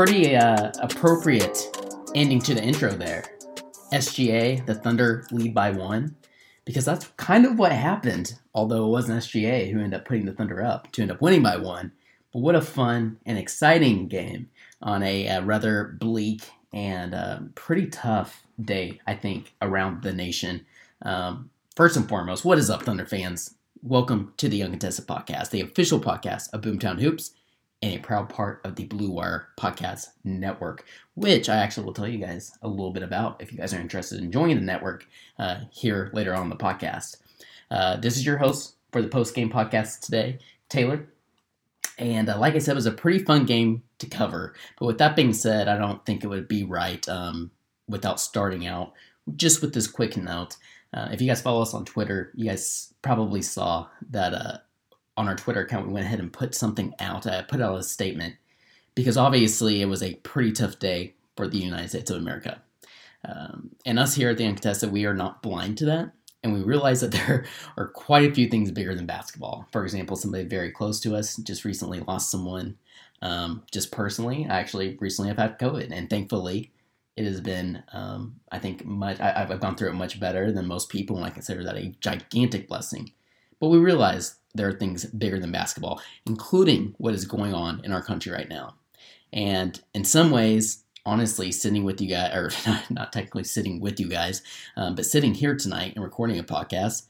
Pretty uh, appropriate ending to the intro there. SGA, the Thunder lead by one, because that's kind of what happened. Although it wasn't SGA who ended up putting the Thunder up to end up winning by one. But what a fun and exciting game on a, uh, rather bleak and uh, pretty tough day, I think, around the nation. Um, first and foremost, what is up, Thunder fans? Welcome to the Young Uncontested Podcast, the official podcast of Boomtown Hoops and a proud part of the Blue Wire Podcast Network, which I actually will tell you guys a little bit about if you guys are interested in joining the network uh, here later on the podcast. Uh, this is your host for the post game podcast today, Tayler. And uh, like I said, it was a pretty fun game to cover. But with that being said, I don't think it would be right um, without starting out just with this quick note. Uh, if you guys follow us on Twitter, you guys probably saw that uh, on our Twitter account, we went ahead and put something out. I put out a statement because obviously it was a pretty tough day for the United States of America. Um, and us here at the Uncontested, we are not blind to that. And we realize that there are quite a few things bigger than basketball. For example, somebody very close to us just recently lost someone. Um, just personally, I actually recently have had COVID, and thankfully, it has been, um, I think, much. I, have gone through it much better than most people, and I consider that a gigantic blessing. But we realize there are things bigger than basketball, including what is going on in our country right now. And in some ways, honestly, sitting with you guys, or not, technically sitting with you guys, um, but sitting here tonight and recording a podcast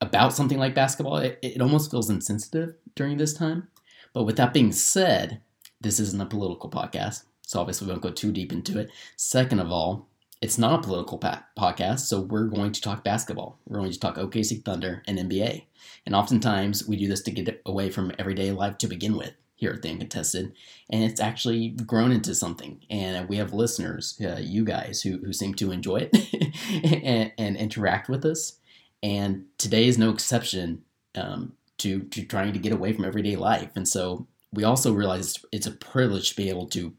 about something like basketball, it, it almost feels insensitive during this time. But with that being said, this isn't a political podcast, so obviously we won't go too deep into it. Second of all, it's not a political pa- podcast, so we're going to talk basketball. We're going to talk OKC Thunder and NBA. And oftentimes we do this to get away from everyday life to begin with here at the Uncontested. And it's actually grown into something. And we have listeners, uh, you guys, who, who seem to enjoy it and, and, interact with us. And today is no exception um, to, to trying to get away from everyday life. And so we also realize it's a privilege to be able to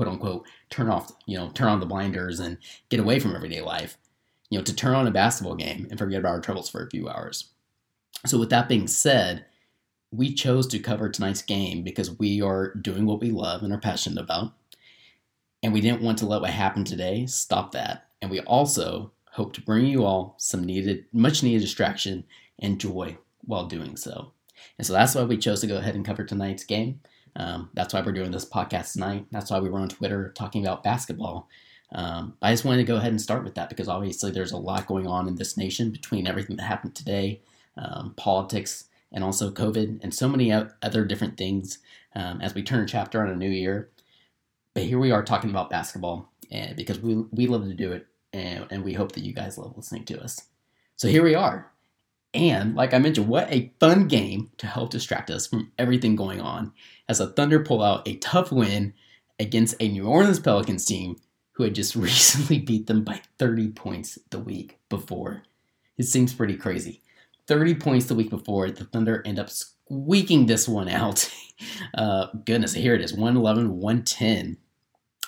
quote unquote turn off, you know, turn on the blinders and get away from everyday life. You know, to turn on a basketball game and forget about our troubles for a few hours. So with that being said, we chose to cover tonight's game because we are doing what we love and are passionate about. And we didn't want to let what happened today stop that. And we also hope to bring you all some needed, much needed distraction and joy while doing so. And so that's why we chose to go ahead and cover tonight's game. Um, that's why we're doing this podcast tonight. That's why we were on Twitter talking about basketball. Um, I just wanted to go ahead and start with that because obviously there's a lot going on in this nation between everything that happened today, um, politics, and also COVID, and so many other different things um, as we turn a chapter on a new year. But here we are talking about basketball, and because we we love to do it, and, and we hope that you guys love listening to us. So here we are. And like I mentioned, what a fun game to help distract us from everything going on as the Thunder pull out a tough win against a New Orleans Pelicans team who had just recently beat them by 30 points the week before. It seems pretty crazy. 30 points the week before, the Thunder end up squeaking this one out. Uh, goodness, here it is 111 110.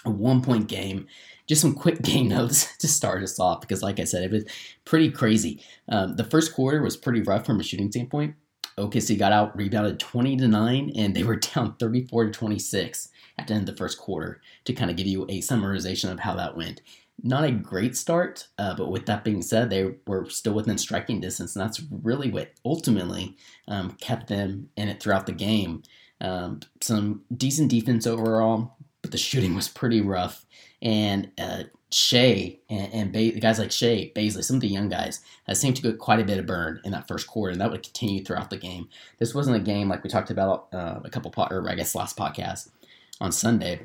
A one point game just some quick game notes to start us off because, like I said, it was pretty crazy. Um, the first quarter was pretty rough from a shooting standpoint. OKC got out, rebounded 20 to 9, and they were down 34 to 26 at the end of the first quarter to kind of give you a summarization of how that went. Not a great start, uh, but with that being said, they were still within striking distance, and that's really what ultimately um, kept them in it throughout the game. Um, some decent defense overall, but the shooting was pretty rough and uh, Shai and, and ba- guys like Shai, Bazley, some of the young guys, uh, seemed to get quite a bit of burn in that first quarter, and that would continue throughout the game. This wasn't a game like we talked about uh, a couple, po- or I guess last podcast on Sunday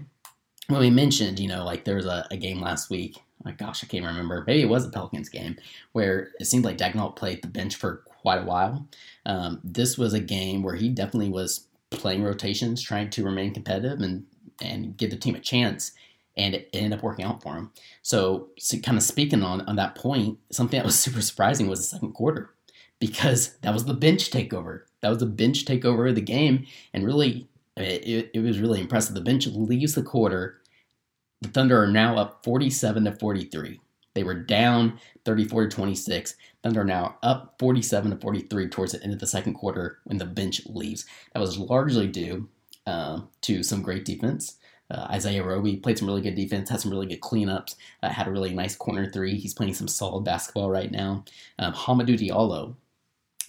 when we mentioned, you know, like there was a, a game last week. My gosh, I can't remember. Maybe it was a Pelicans game where it seemed like Daigneault played the bench for quite a while. Um, this was a game where he definitely was playing rotations, trying to remain competitive and and give the team a chance and it ended up working out for him. So, so, kind of speaking on, on that point, something that was super surprising was the second quarter because that was the bench takeover. That was the bench takeover of the game, and really, it, it was really impressive. The bench leaves the quarter. The Thunder are now up 47 to 43. They were down 34 to 26. Thunder now up 47 to 43 towards the end of the second quarter when the bench leaves. That was largely due uh, to some great defense. Uh, Isaiah Roby played some really good defense, had some really good cleanups, uh, had a really nice corner three. He's playing some solid basketball right now. Um, Hamidou Diallo,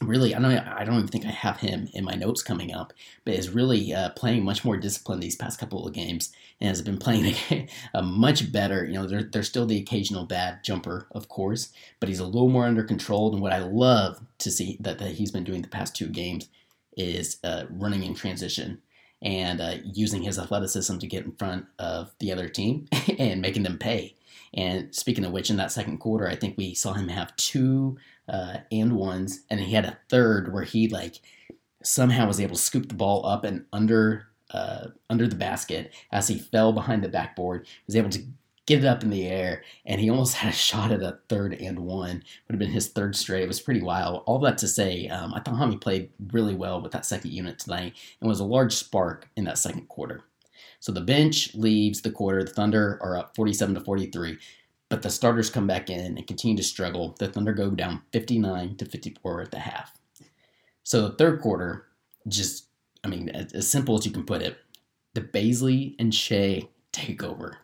really, I don't, I don't even think I have him in my notes coming up, but is really uh, playing much more disciplined these past couple of games and has been playing a, a much better. You know, there, there's still the occasional bad jumper, of course, but he's a little more under control. And what I love to see that, that he's been doing the past two games is uh, running in transition and uh, using his athleticism to get in front of the other team and making them pay. And speaking of which, in that second quarter, I think we saw him have two uh, and ones, and he had a third where he like somehow was able to scoop the ball up and under uh, under the basket as he fell behind the backboard. Was able to get it up in the air, and he almost had a shot at a third and one. Would have been his third straight. It was pretty wild. All that to say, um, I thought Hami played really well with that second unit tonight and was a large spark in that second quarter. So the bench leaves the quarter. The Thunder are up 47 to 43, but the starters come back in and continue to struggle. The Thunder go down 59 to 54 at the half. So the third quarter, just I mean, as, as simple as you can put it, the Bazley and Shai take over.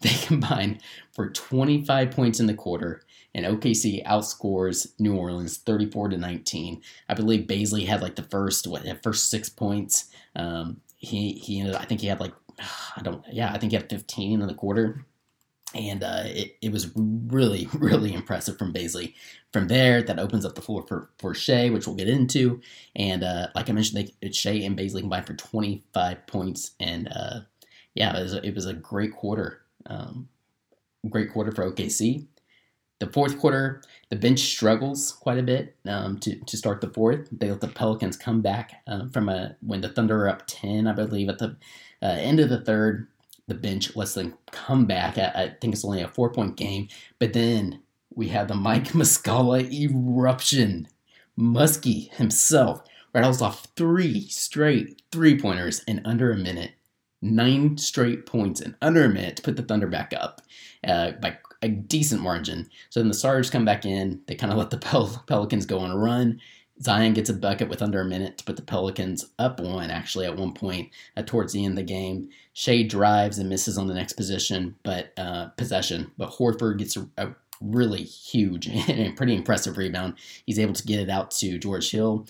They combine for 25 points in the quarter, and OKC outscores New Orleans 34 to 19. I believe Bazley had like the first what first six points. Um, he he ended. I think he had like I don't. Yeah, I think he had 15 in the quarter. And uh, it, it was really, really impressive from Bazley. From there, that opens up the floor for, for Shai, which we'll get into. And uh, like I mentioned, they, Shai and Bazley combined for 25 points. And uh, yeah, it was, it was a great quarter um, great quarter for OKC. The fourth quarter, the bench struggles quite a bit um, to, to start the fourth. They let the Pelicans come back uh, from a when the Thunder are up 10, I believe, at the uh, end of the third. The bench lets them come back. I, I think it's only a four point game. But then we have the Mike Muscala eruption. Muskie himself rattles off three straight three pointers in under a minute nine straight points in under a minute to put the Thunder back up uh, by a decent margin. So then the Stars come back in. They kind of let the Pel- Pelicans go on a run. Zion gets a bucket with under a minute to put the Pelicans up one, actually, at one point uh, towards the end of the game. Shai drives and misses on the next position, but uh, possession. But Horford gets a, a really huge and pretty impressive rebound. He's able to get it out to George Hill.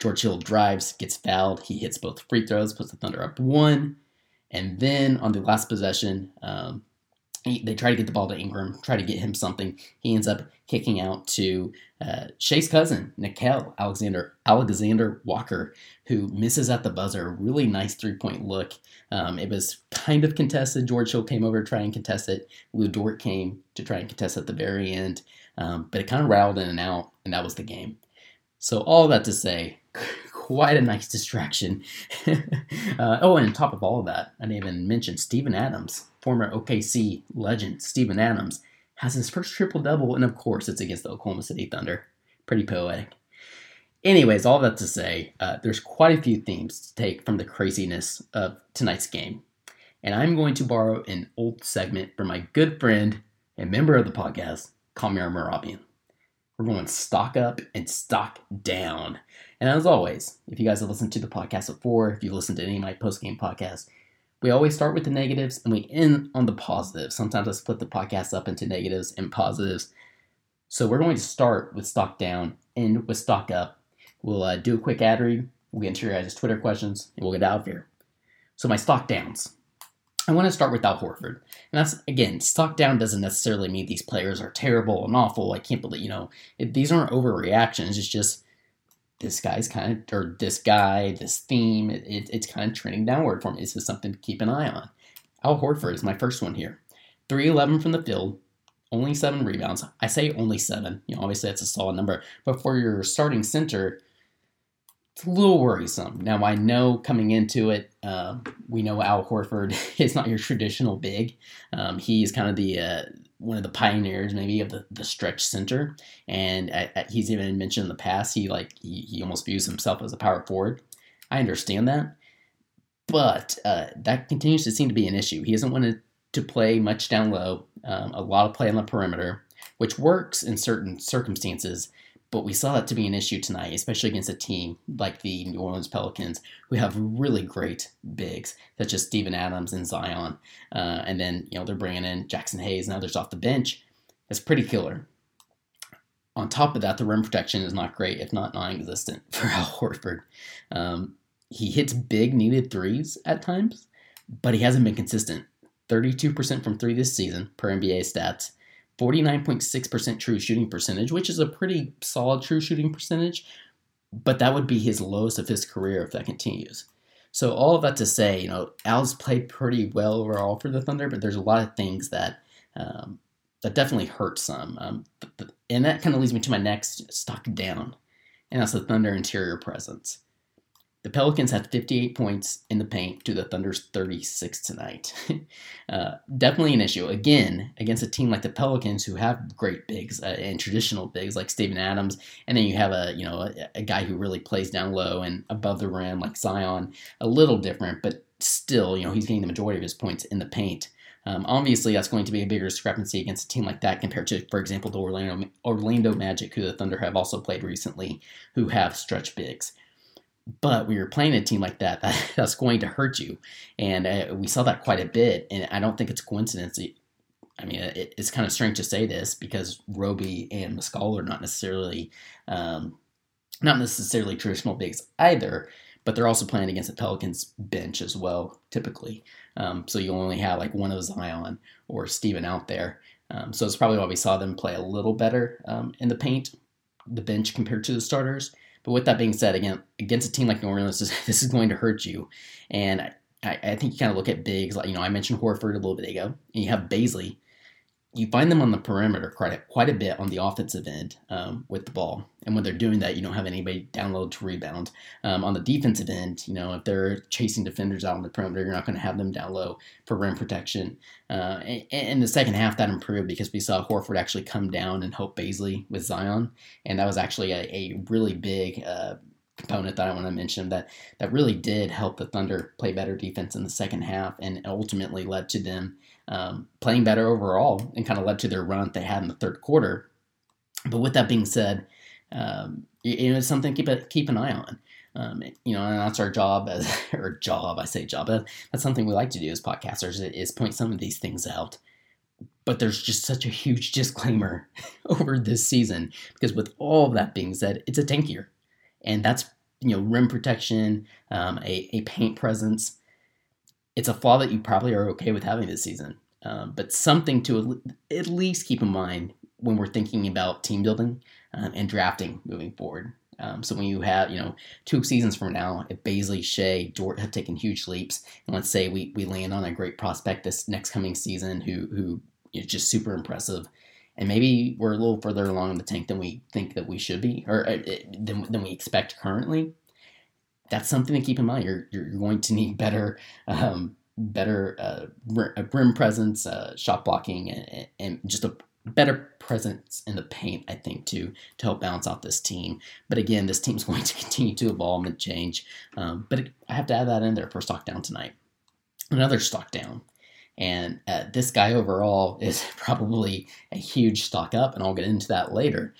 George Hill drives, gets fouled. He hits both free throws, puts the Thunder up one. And then on the last possession, um, he, they try to get the ball to Ingram, try to get him something. He ends up kicking out to uh, Shai's cousin, Nickeil Alexander Alexander Walker, who misses at the buzzer. Really nice three point look. Um, it was kind of contested. George Hill came over to try and contest it. Lou Dort came to try and contest at the very end, um, but it kind of rattled in and out, and that was the game. So all that to say, quite a nice distraction. uh, oh, and on top of all of that, I didn't even mention Steven Adams, former OKC legend Steven Adams, has his first triple double, and of course, it's against the Oklahoma City Thunder. Pretty poetic. Anyways, all that to say, uh, there's quite a few themes to take from the craziness of tonight's game. And I'm going to borrow an old segment from my good friend and member of the podcast, Kamir Merabian. We're going stock up and stock down. And as always, if you guys have listened to the podcast before, if you've listened to any of my post game podcasts, we always start with the negatives and we end on the positives. Sometimes I split the podcast up into negatives and positives. So we're going to start with stock down, end with stock up. We'll uh, do a quick ad read. We'll get into your guys' Twitter questions and we'll get out of here. So my stock downs. I want to start with Al Horford. And that's, again, stock down doesn't necessarily mean these players are terrible and awful. I can't believe, you know, it, these aren't overreactions. It's just this guy's kind of, or this guy, this theme, it, it, it's kind of trending downward for me. This is something to keep an eye on. Al Horford is my first one here. 311 from the field, only seven rebounds. I say only seven. You know, obviously that's a solid number. But for your starting center, it's a little worrisome. Now I know coming into it, uh, we know Al Horford is not your traditional big. Um, he's kind of the uh, one of the pioneers maybe of the, the stretch center. And he's even mentioned in the past he like he, he almost views himself as a power forward. I understand that. But uh, that continues to seem to be an issue. He doesn't want to, to play much down low um, a lot of play on the perimeter which works in certain circumstances but we saw that to be an issue tonight, especially against a team like the New Orleans Pelicans, who have really great bigs, such as Steven Adams and Zion. Uh, and then, you know, they're bringing in Jaxson Hayes and others off the bench. That's pretty killer. On top of that, the rim protection is not great, if not non existent, for Al Horford. Um, he hits big needed threes at times, but he hasn't been consistent. 32% from three this season, per NBA stats. 49.6% true shooting percentage, which is a pretty solid true shooting percentage, but that would be his lowest of his career if that continues. So all of that to say, you know, Al's played pretty well overall for the Thunder, but there's a lot of things that um, that definitely hurt some, um, and that kind of leads me to my next stock down, and that's the Thunder interior presence. The Pelicans had 58 points in the paint to the Thunder's 36 tonight. uh, definitely an issue. Again, against a team like the Pelicans who have great bigs uh, and traditional bigs like Steven Adams, and then you have a you know a, a, guy who really plays down low and above the rim like Zion. A little different, but still, you know, he's getting the majority of his points in the paint. Um, obviously, that's going to be a bigger discrepancy against a team like that compared to, for example, the Orlando Orlando Magic, who the Thunder have also played recently, who have stretch bigs. But we you're playing a team like that, that that's going to hurt you. And uh, we saw that quite a bit. And I don't think it's a coincidence. I mean, it, it's kind of strange to say this because Roby and Muscala are not necessarily, um, not necessarily traditional bigs either. But they're also playing against the Pelicans bench as well, typically. Um, so you only have like one of Zion or Steven out there. Um, so it's probably why we saw them play a little better um, in the paint, the bench compared to the starters. But with that being said, again, against a team like New Orleans, this, this is going to hurt you. And I, I think you kind of look at bigs, like, you know, I mentioned Horford a little bit ago, and you have Bazley, you find them on the perimeter quite quite a bit on the offensive end um, with the ball. And when they're doing that, you don't have anybody download to rebound. Um, on the defensive end, you know, if they're chasing defenders out on the perimeter, you're not going to have them down low for rim protection. Uh, in the second half, that improved because we saw Horford actually come down and help Bazley with Zion. And that was actually a, a really big uh, component that I want to mention that that really did help the Thunder play better defense in the second half and ultimately led to them um, playing better overall and kind of led to their run they had in the third quarter. But with that being said, um, know, it's something to keep, keep an eye on. Um, you know, and that's our job as, or job, I say job, that's something we like to do as podcasters is point some of these things out. But there's just such a huge disclaimer over this season because with all that being said, it's a tank year. And that's, you know, rim protection, um, a, a paint presence, it's a flaw that you probably are okay with having this season. um, but something to at least keep in mind when we're thinking about team building um, and drafting moving forward. Um, so when you have, you know, two seasons from now, if Bazley, Shai, Dort have taken huge leaps, and let's say we, we land on a great prospect this next coming season who who is just super impressive, and maybe we're a little further along in the tank than we think that we should be, or uh, than, than we expect currently. That's something to keep in mind. You're you're going to need better um, better uh, rim presence, uh, shot blocking, and, and just a better presence in the paint, I think, to to help balance out this team. But again, this team's going to continue to evolve and change. Um, but I have to add that in there for stock down tonight. Another stock down. And uh, this guy overall is probably a huge stock up, and I'll get into that later.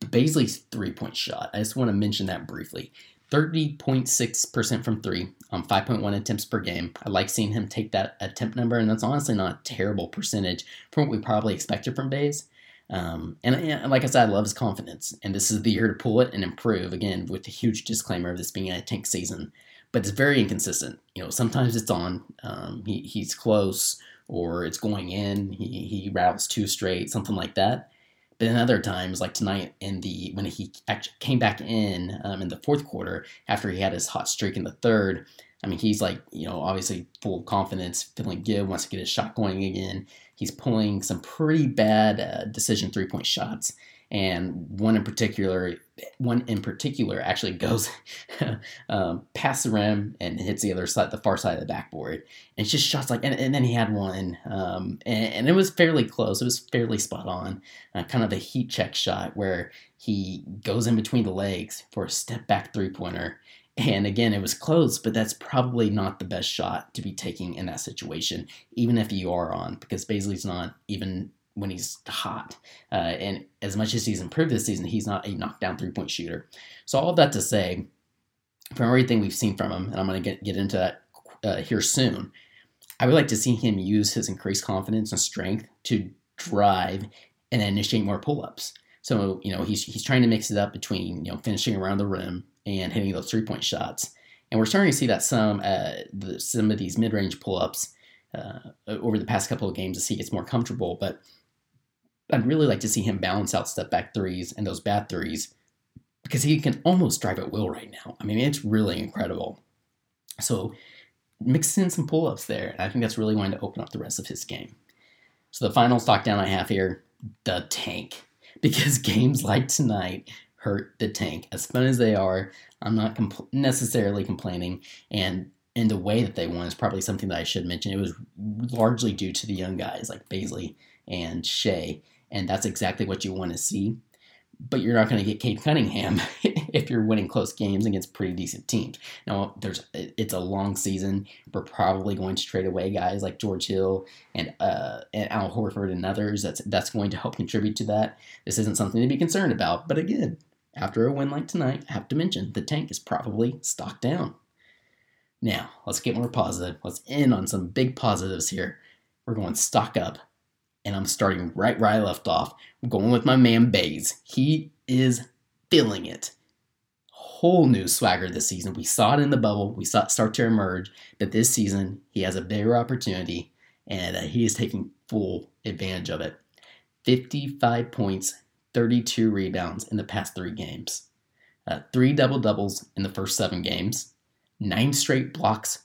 Bazley's three point shot. I just want to mention that briefly. 30.6% from three on 5.1 attempts per game. I like seeing him take that attempt number, and that's honestly not a terrible percentage from what we probably expected from Bays. Um, and, and, like I said, I love his confidence, and this is the year to pull it and improve. Again, with the huge disclaimer of this being a tank season, but it's very inconsistent. You know, sometimes it's on, um, he, he's close, or it's going in. He he rattles two straight, something like that. But then other times, like tonight, in the when he actually came back in um, in the fourth quarter after he had his hot streak in the third, I mean, he's like you know obviously full of confidence, feeling good, wants to get his shot going again. He's pulling some pretty bad uh, decision three point shots, and one in particular, one in particular actually goes um, past the rim and hits the other side, the far side of the backboard. And it's just shots like, and, and then he had one, um, and, and, it was fairly close. It was fairly spot on, uh, kind of a heat check shot where he goes in between the legs for a step back three pointer. And again, it was close, but that's probably not the best shot to be taking in that situation, even if you are on, because Bazley's not even when he's hot. Uh, and as much as he's improved this season, he's not a knockdown three point shooter. So, all of that to say, from everything we've seen from him, and I'm going to get, get into that uh, here soon, I would like to see him use his increased confidence and strength to drive and initiate more pull ups. So, you know, he's, he's trying to mix it up between, you know, finishing around the rim and hitting those three point shots. And we're starting to see that some, uh, the, some of these mid range pull ups uh, over the past couple of games as he gets more comfortable. But I'd really like to see him balance out step back threes and those bad threes because he can almost drive at will right now. I mean, it's really incredible. So mix in some pull ups there, and I think that's really going to open up the rest of his game. So the final stock down I have here the tank. Because games like tonight hurt the tank. As fun as they are, I'm not compl- necessarily complaining. And in the way that they won is probably something that I should mention. It was largely due to the young guys like Bazley and Shai and that's exactly what you want to see. But you're not going to get Cade Cunningham if you're winning close games against pretty decent teams. Now, there's it's a long season. We're probably going to trade away guys like George Hill and uh, and Al Horford and others. That's that's going to help contribute to that. This isn't something to be concerned about. But again, after a win like tonight, I have to mention the tank is probably stocked down. Now, let's get more positive. Let's end on some big positives here. We're going stock up and I'm starting right where I left off. I'm going with my man Bays. He is feeling it. Whole new swagger this season. We saw it in the bubble. We saw it start to emerge. But this season, he has a bigger opportunity, and uh, he is taking full advantage of it. 55 points, 32 rebounds in the past three games. Uh, three double doubles in the first seven games. Nine straight blocks,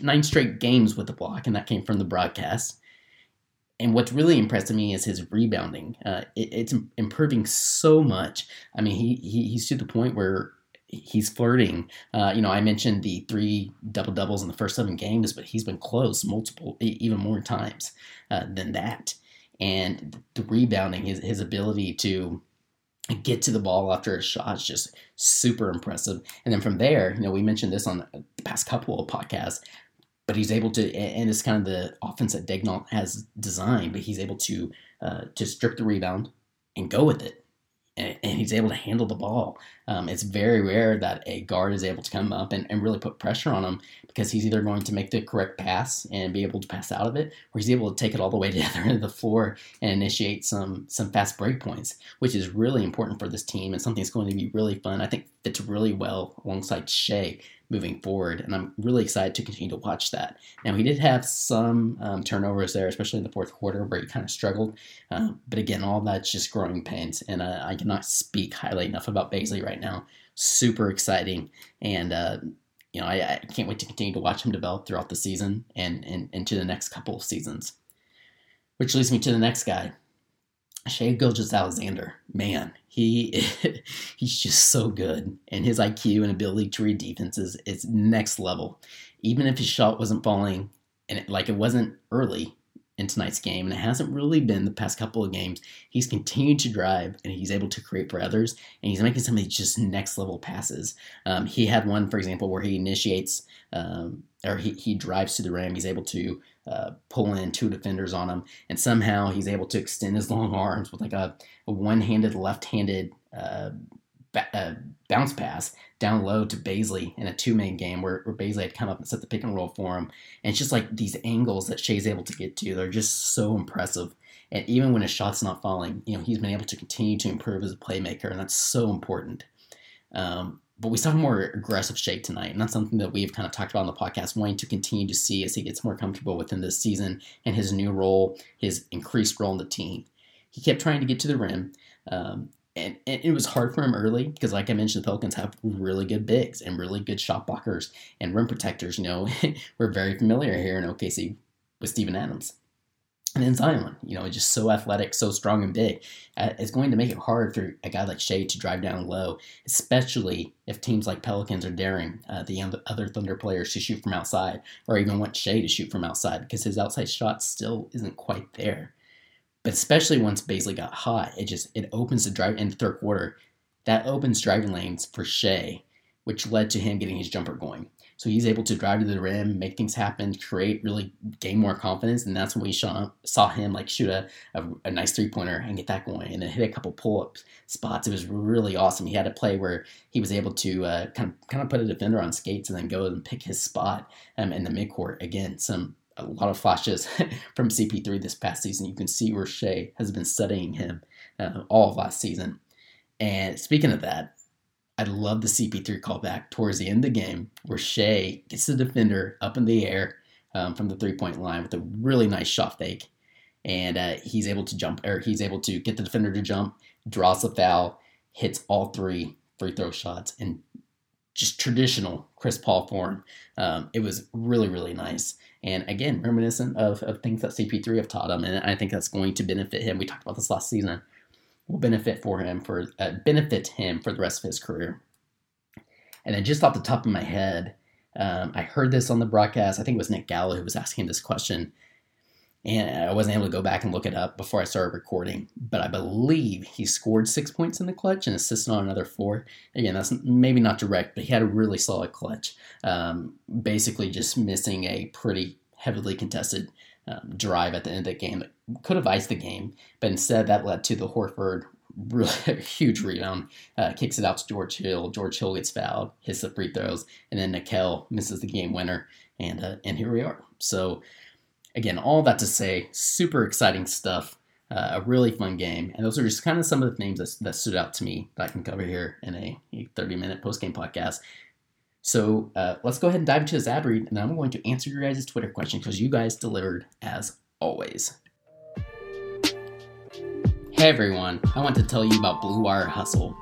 nine straight games with a block, and that came from the broadcast and what's really impressed me is his rebounding. Uh, it, it's improving so much. I mean, he, he he's to the point where he's flirting. Uh, you know, I mentioned the three double doubles in the first seven games, but he's been close multiple, even more times uh, than that. And the rebounding, his his ability to get to the ball after a shot is just super impressive. And then from there, you know, we mentioned this on the past couple of podcasts but he's able to, and it's kind of the offense that Daigneault has designed, but he's able to uh, to strip the rebound and go with it, and, and he's able to handle the ball. Um, it's very rare that a guard is able to come up and, and really put pressure on him because he's either going to make the correct pass and be able to pass out of it, or he's able to take it all the way to the other end of the floor and initiate some some fast break points, which is really important for this team and something that's going to be really fun. I think fits really well alongside Shai moving forward. And I'm really excited to continue to watch that. Now, he did have some um, turnovers there, especially in the fourth quarter where he kind of struggled. Um, but again, all that's just growing pains. And uh, I cannot speak highly enough about Bazley right now. Super exciting. And, uh, you know, I, I, can't wait to continue to watch him develop throughout the season and, into the next couple of seasons. Which leads me to the next guy, Shai Gilgeous-Alexander, man, he he's just so good, and his IQ and ability to read defenses is next level. Even if his shot wasn't falling, and it, like it wasn't early in tonight's game, and it hasn't really been the past couple of games, he's continued to drive and he's able to create for others, and he's making some of these just next level passes. Um, he had one, for example, where he initiates um, or he, he drives to the rim. He's able to uh, pull in two defenders on him, and somehow he's able to extend his long arms with like a, a one-handed, left-handed uh, ba- uh, bounce pass down low to Bazley in a two-man game where, where Bazley had come up and set the pick and roll for him. And it's just like these angles that Shai's able to get to, they're just so impressive. And even when his shot's not falling, you know, he's been able to continue to improve as a playmaker, and that's so important. Um, but we saw a more aggressive shape tonight, and that's something that we've kind of talked about on the podcast, wanting to continue to see as he gets more comfortable within this season and his new role, his increased role in the team. He kept trying to get to the rim, um, and, and, it was hard for him early because, like I mentioned, the Pelicans have really good bigs and really good shot blockers and rim protectors. You know, we're very familiar here in OKC with Steven Adams. And then Zion, you know, just so athletic, so strong and big, uh, it's going to make it hard for a guy like Shai to drive down low, especially if teams like Pelicans are daring uh, the other Thunder players to shoot from outside, or even want Shai to shoot from outside because his outside shot still isn't quite there. But especially once Bazley got hot, it just it opens the drive in the third quarter. That opens driving lanes for Shai, which led to him getting his jumper going. So he's able to drive to the rim, make things happen, create, really gain more confidence. And that's when we saw, saw him like shoot a, a, a nice three pointer and get that going and then hit a couple pull up spots. It was really awesome. He had a play where he was able to uh, kind, of, kind of put a defender on skates and then go and pick his spot um, in the midcourt. Again, some a lot of flashes from CP3 this past season. You can see where Shai has been studying him uh, all of last season. And speaking of that, I love the CP3 callback towards the end of the game where Shai gets the defender up in the air um, from the three point line with a really nice shot fake. And uh, he's able to jump, or he's able to get the defender to jump, draws the foul, hits all three free throw shots, and just traditional Chris Paul form. Um, it was really, really nice. And again, reminiscent of, of things that CP3 have taught him. And I think that's going to benefit him. We talked about this last season will benefit for him for uh, benefit him for the rest of his career. And then just off the top of my head, um, I heard this on the broadcast. I think it was Nick Gallo who was asking this question, and I wasn't able to go back and look it up before I started recording. But I believe he scored six points in the clutch and assisted on another four. Again, that's maybe not direct, but he had a really solid clutch. Um, basically, just missing a pretty heavily contested um, drive at the end of the game that could have iced the game, but instead that led to the Horford really huge rebound, uh, kicks it out to George Hill. George Hill gets fouled, hits the free throws, and then Nickeil misses the game winner, and uh, and here we are. So again, all that to say, super exciting stuff. Uh, a really fun game, and those are just kind of some of the names that, that stood out to me that I can cover here in a, a 30 minute post game podcast. So uh, let's go ahead and dive into this ad read, and I'm going to answer your guys' Twitter question because you guys delivered as always. Hey everyone, I want to tell you about Blue Wire Hustle,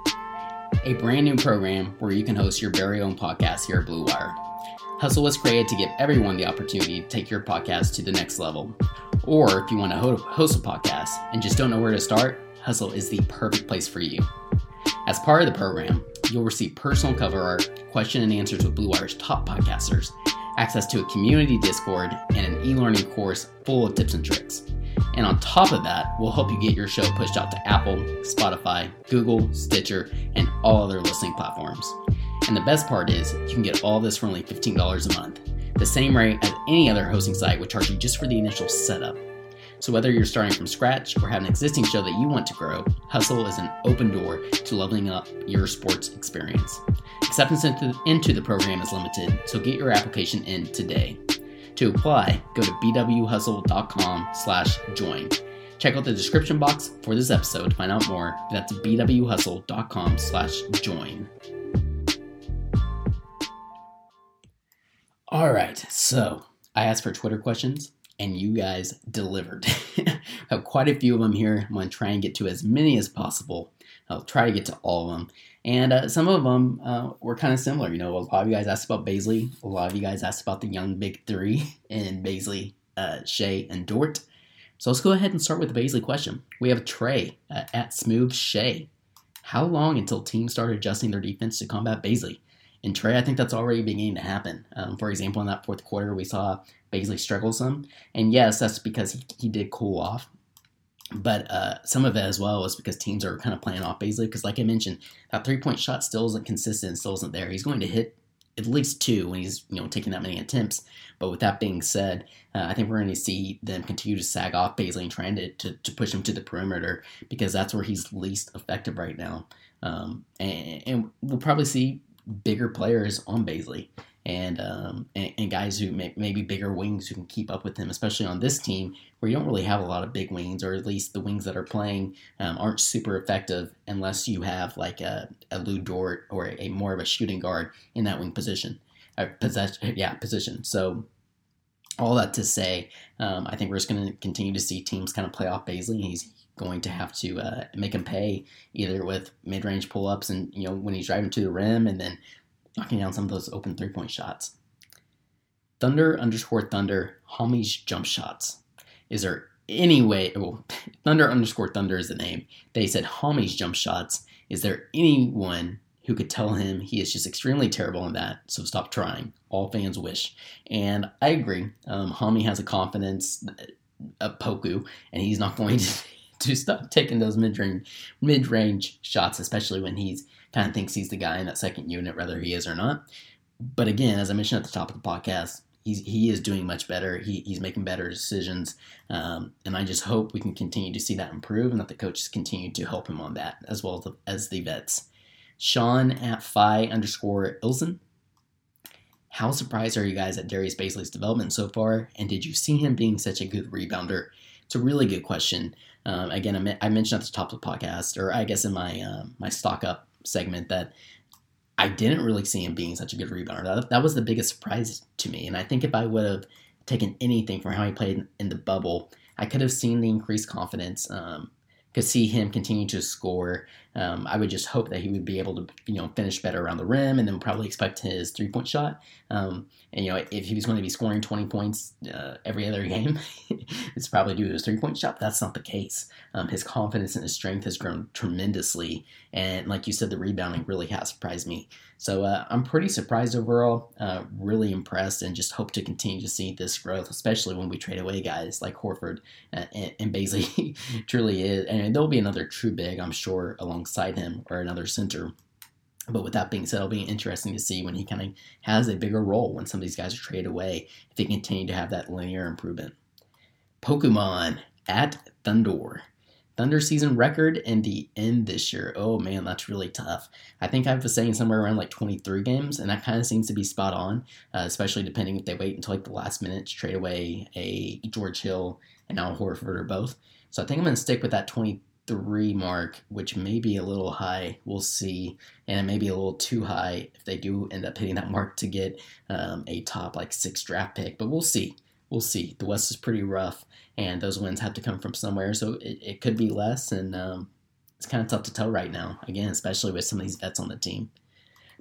a brand new program where you can host your very own podcast here at Blue Wire. Hustle was created to give everyone the opportunity to take your podcast to the next level. Or if you want to host a podcast and just don't know where to start, Hustle is the perfect place for you. As part of the program, you'll receive personal cover art, question and answers with Blue Wire's top podcasters, access to a community Discord, and an e learning course full of tips and tricks. And on top of that, we'll help you get your show pushed out to Apple, Spotify, Google, Stitcher, and all other listening platforms. And the best part is, you can get all this for only $15 a month, the same rate as any other hosting site would charge you just for the initial setup. So, whether you're starting from scratch or have an existing show that you want to grow, Hustle is an open door to leveling up your sports experience. Acceptance into, the program is limited, so get your application in today. To apply, go to bwhustle.com slash join. Check out the description box for this episode to find out more. That's bwhustle.com slash join. All right, so I asked for Twitter questions and you guys delivered. I have quite a few of them here. I'm going to try and get to as many as possible. I'll try to get to all of them. And uh, some of them uh, were kind of similar. You know, a lot of you guys asked about Bazley. A lot of you guys asked about the young big three in Bazley, uh, Shai, and Dort. So let's go ahead and start with the Bazley question. We have Trey uh, at Smooth Shai. How long until teams start adjusting their defense to combat Bazley? And Trey, I think that's already beginning to happen. Um, for example, in that fourth quarter, we saw Bazley struggle some. And yes, that's because he, he did cool off. But uh, some of it as well is because teams are kind of playing off Bazley. Because, like I mentioned, that three point shot still isn't consistent, still isn't there. He's going to hit at least two when he's you know taking that many attempts. But with that being said, uh, I think we're going to see them continue to sag off Bazley and trying to, to, to, push him to the perimeter because that's where he's least effective right now. Um, and, and, we'll probably see bigger players on Bazley and, um, and, and guys who may, maybe bigger wings who can keep up with him, especially on this team where you don't really have a lot of big wings, or at least the wings that are playing um, aren't super effective unless you have like a, a Lu Dort or a, a more of a shooting guard in that wing position. Uh, possession, yeah, position. So all that to say, um, I think we're just going to continue to see teams kind of play off Bazley. He's going to have to uh, make him pay either with mid-range pull-ups and you know when he's driving to the rim and then knocking down some of those open three-point shots. Thunder underscore Thunder Hami's jump shots. Is there any way? Well, Thunder underscore Thunder is the name. They said Hami's jump shots. Is there anyone who could tell him he is just extremely terrible in that, so stop trying. All fans wish. And I agree. Um, Hami has a confidence of Poku, and he's not going to to stop taking those mid range mid range shots, especially when he's kind of thinks he's the guy in that second unit, whether he is or not. But again, as I mentioned at the top of the podcast, he's he is doing much better. He, he's making better decisions, um, and I just hope we can continue to see that improve, and that the coaches continue to help him on that as well as the, as the vets. Sean at Phi underscore Ilson. How surprised are you guys at Darius Bazley's development so far? And did you see him being such a good rebounder? It's a really good question. Um, again, I, mentioned at the top of the podcast, or I guess in my uh, my stock up segment, that I didn't really see him being such a good rebounder. That, that was the biggest surprise to me. And I think if I would have taken anything from how he played in the bubble, I could have seen the increased confidence. Um, could see him continue to score. Um, I would just hope that he would be able to, you know, finish better around the rim, and then probably expect his three point shot. Um, and you know, if he was going to be scoring 20 points uh, every other game, it's probably due to his three point shot. That's not the case. Um, his confidence and his strength has grown tremendously, and like you said, the rebounding really has surprised me. So uh, I'm pretty surprised overall. Uh, really impressed, and just hope to continue to see this growth, especially when we trade away guys like Horford uh, and, and Bazley. truly is, and there'll be another true big, I'm sure, alongside him or another center. But with that being said, it'll be interesting to see when he kind of has a bigger role when some of these guys are traded away if they continue to have that linear improvement. Pokemon at Thunder. Thunder season record and the end this year. Oh man, that's really tough. I think I was saying somewhere around like 23 games, and that kind of seems to be spot on, uh, especially depending if they wait until like the last minute to trade away a George Hill and Al Horford or both. So I think I'm going to stick with that 23 mark, which may be a little high. We'll see, and it may be a little too high if they do end up hitting that mark to get um, a top like six draft pick. But we'll see. We'll see. The West is pretty rough, and those wins have to come from somewhere. So it, it could be less, and um, it's kind of tough to tell right now. Again, especially with some of these vets on the team.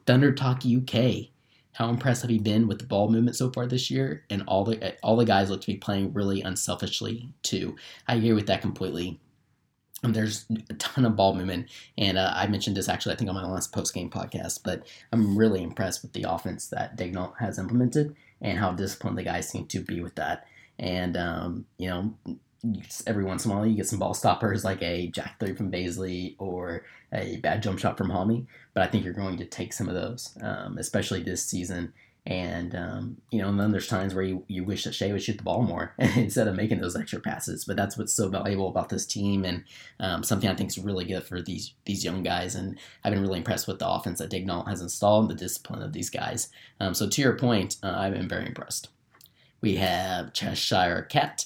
Thunder Talk UK. How impressed have you been with the ball movement so far this year? And all the all the guys look to be playing really unselfishly too. I agree with that completely. Um, there's a ton of ball movement, and uh, I mentioned this actually, I think, on my last post game podcast. But I'm really impressed with the offense that Daigneault has implemented and how disciplined the guys seem to be with that. And um, you know, every once in a while you get some ball stoppers like a jack three from Bazley or a bad jump shot from Hami. But I think you're going to take some of those, um, especially this season. And, um, you know, and then there's times where you, you wish that Shai would shoot the ball more instead of making those extra passes. But that's what's so valuable about this team and um, something I think is really good for these these young guys. And I've been really impressed with the offense that Daigneault has installed, the discipline of these guys. Um, so to your point, uh, I've been very impressed. We have Cheshire Cat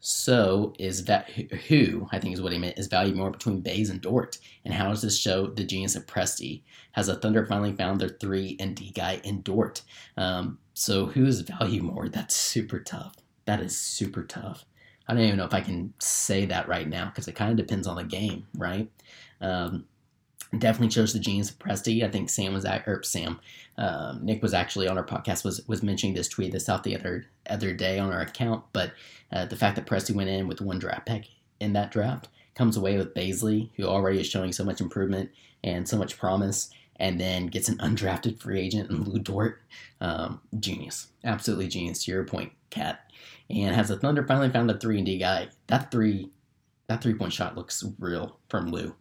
so is that who I think is what he meant is valued more between Bays and Dort, and how does this show the genius of Presti? Has the Thunder finally found their three and D guy in Dort? Um, so who's value more? That's super tough. That is super tough. I don't even know if I can say that right now because it kind of depends on the game, right? Um, definitely chose the genes of Presti. I think Sam was at or Sam, um, Nick was actually on our podcast was was mentioning this tweet this out the other other day on our account. But uh, the fact that Presti went in with one draft pick in that draft comes away with Bazley, who already is showing so much improvement and so much promise, and then gets an undrafted free agent in Lou Dort. Um, genius, absolutely genius. To your point, Cat, and has the Thunder finally found a three and D guy. That three, that three point shot looks real from Lou.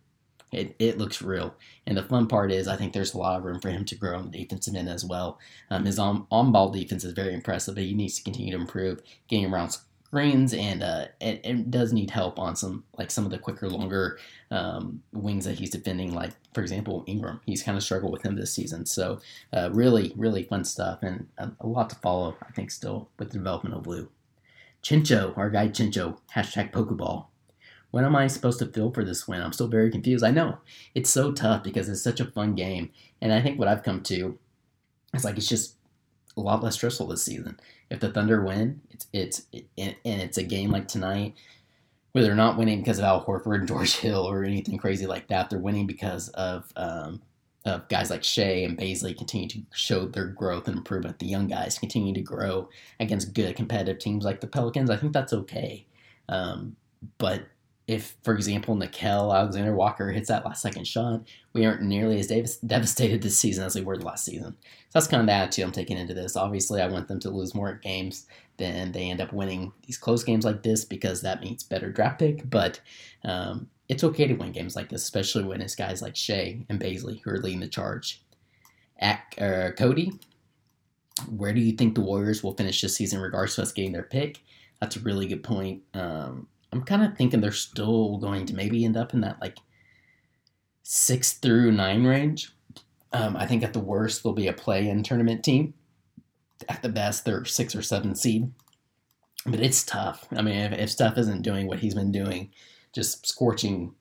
It, it looks real. And the fun part is, I think there's a lot of room for him to grow on the defensive end as well. Um, his on, on ball defense is very impressive, but he needs to continue to improve, getting around screens, and uh, it, it, does need help on some like some of the quicker, longer um, wings that he's defending. Like for example, Ingram, he's kind of struggled with him this season. So uh, really, really fun stuff, and a, a, lot to follow. I think still with the development of Lu. Chincho, our guy Chincho, hashtag Pokeball. When am I supposed to feel for this win? I'm still very confused. I know it's so tough because it's such a fun game, and I think what I've come to is like it's just a lot less stressful this season. If the Thunder win, it's it's it, and it's a game like tonight where they're not winning because of Al Horford and George Hill or anything crazy like that. They're winning because of um, of guys like Shai and Bazley continue to show their growth and improvement. The young guys continue to grow against good competitive teams like the Pelicans. I think that's okay. Um, but if, for example, Nickeil Alexander Walker hits that last second shot, we aren't nearly as devastated this season as we were last season. So that's kind of the attitude I'm taking into this. Obviously, I want them to lose more games than they end up winning these close games like this because that means better draft pick. But um, it's okay to win games like this, especially when it's guys like Shai and Bazley who are leading the charge. At uh, Cody, where do you think the Warriors will finish this season in regards to us getting their pick? That's a really good point. Um, I'm kind of thinking they're still going to maybe end up in that like six through nine range. Um, I think at the worst they'll be a play-in tournament team. At the best, they're six or seven seed. But it's tough. I mean, if, if Steph isn't doing what he's been doing, just scorching,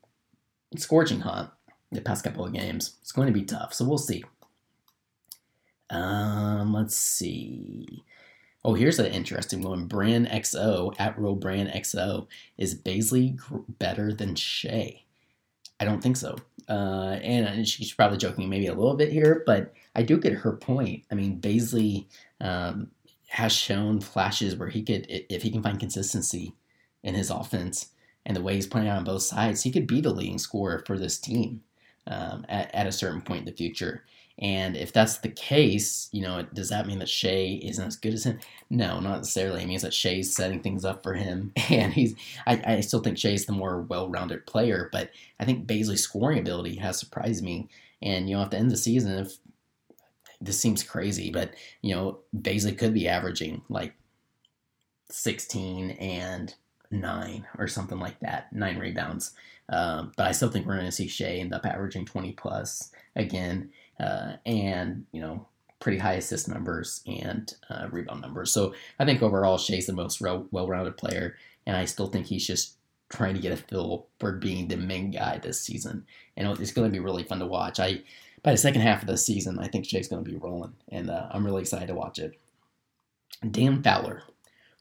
scorching hot the past couple of games, it's going to be tough. So we'll see. Um, let's see. Oh, here's an interesting one. Brand XO at Real Brand XO is Bazley better than Shai? I don't think so. Uh, and she's probably joking maybe a little bit here, but I do get her point. I mean, Bazley um, has shown flashes where he could, if he can find consistency in his offense and the way he's playing on both sides, he could be the leading scorer for this team um, at, at a certain point in the future. And if that's the case, you know, does that mean that Shai isn't as good as him? No, not necessarily. It means that Shai's setting things up for him, and he's. I, I still think Shai's the more well-rounded player, but I think Bazley's scoring ability has surprised me. And you know, at the end of the season, if this seems crazy, but you know, Bazley could be averaging like 16 and nine or something like that, nine rebounds. Um, but I still think we're going to see Shai end up averaging 20 plus again uh, and you know pretty high assist numbers and uh, rebound numbers. So I think overall Shai's the most well-rounded player, and I still think he's just trying to get a feel for being the main guy this season. And it's going to be really fun to watch. I by the second half of the season, I think Shai's going to be rolling, and uh, I'm really excited to watch it. Dan Fowler.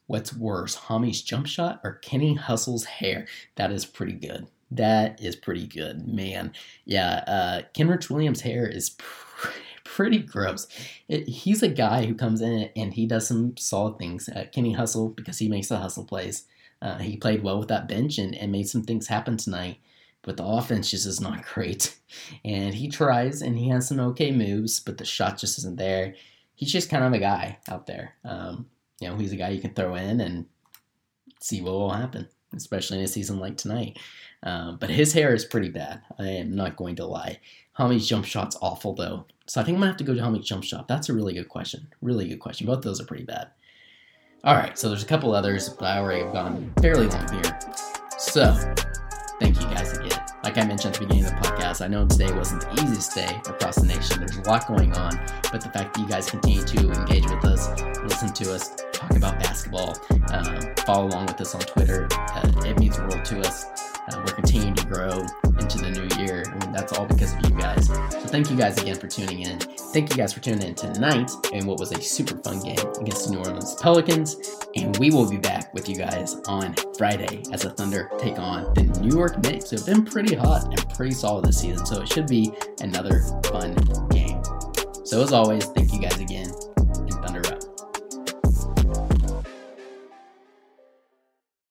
What's worse, Hami's jump shot or Kenny Hustle's hair? That is pretty good. That is pretty good, man. Yeah, uh, Kenrich Williams' hair is pr- pretty gross. It, he's a guy who comes in and he does some solid things. Uh, Kenny Hustle, because he makes the hustle plays. Uh, he played well with that bench and, and made some things happen tonight, but the offense just is not great. And he tries and he has some okay moves, but the shot just isn't there. He's just kind of a guy out there. Um, you know, he's a guy you can throw in and see what will happen, especially in a season like tonight. Um, but his hair is pretty bad. I am not going to lie. Hami's jump shot's awful though. So I think I'm gonna have to go to Hami's jump shot. That's a really good question. Really good question. Both those are pretty bad. All right, so there's a couple others, but I already have gone fairly long here. So thank you guys again. Like I mentioned at the beginning of the podcast, I know today wasn't the easiest day across the nation. There's a lot going on, but the fact that you guys continue to engage with us, listen to us, talk about basketball, um, follow along with us on Twitter, uh, it means the world to us. Uh, we're continuing to grow into the new year, and that's all because of you guys. So thank you guys again for tuning in. Thank you guys for tuning in tonight in what was a super fun game against the New Orleans Pelicans. And we will be back with you guys on Friday as the Thunder take on the New York Knicks, have been pretty hot and pretty solid this season. So it should be another fun game. So as always, thank you guys again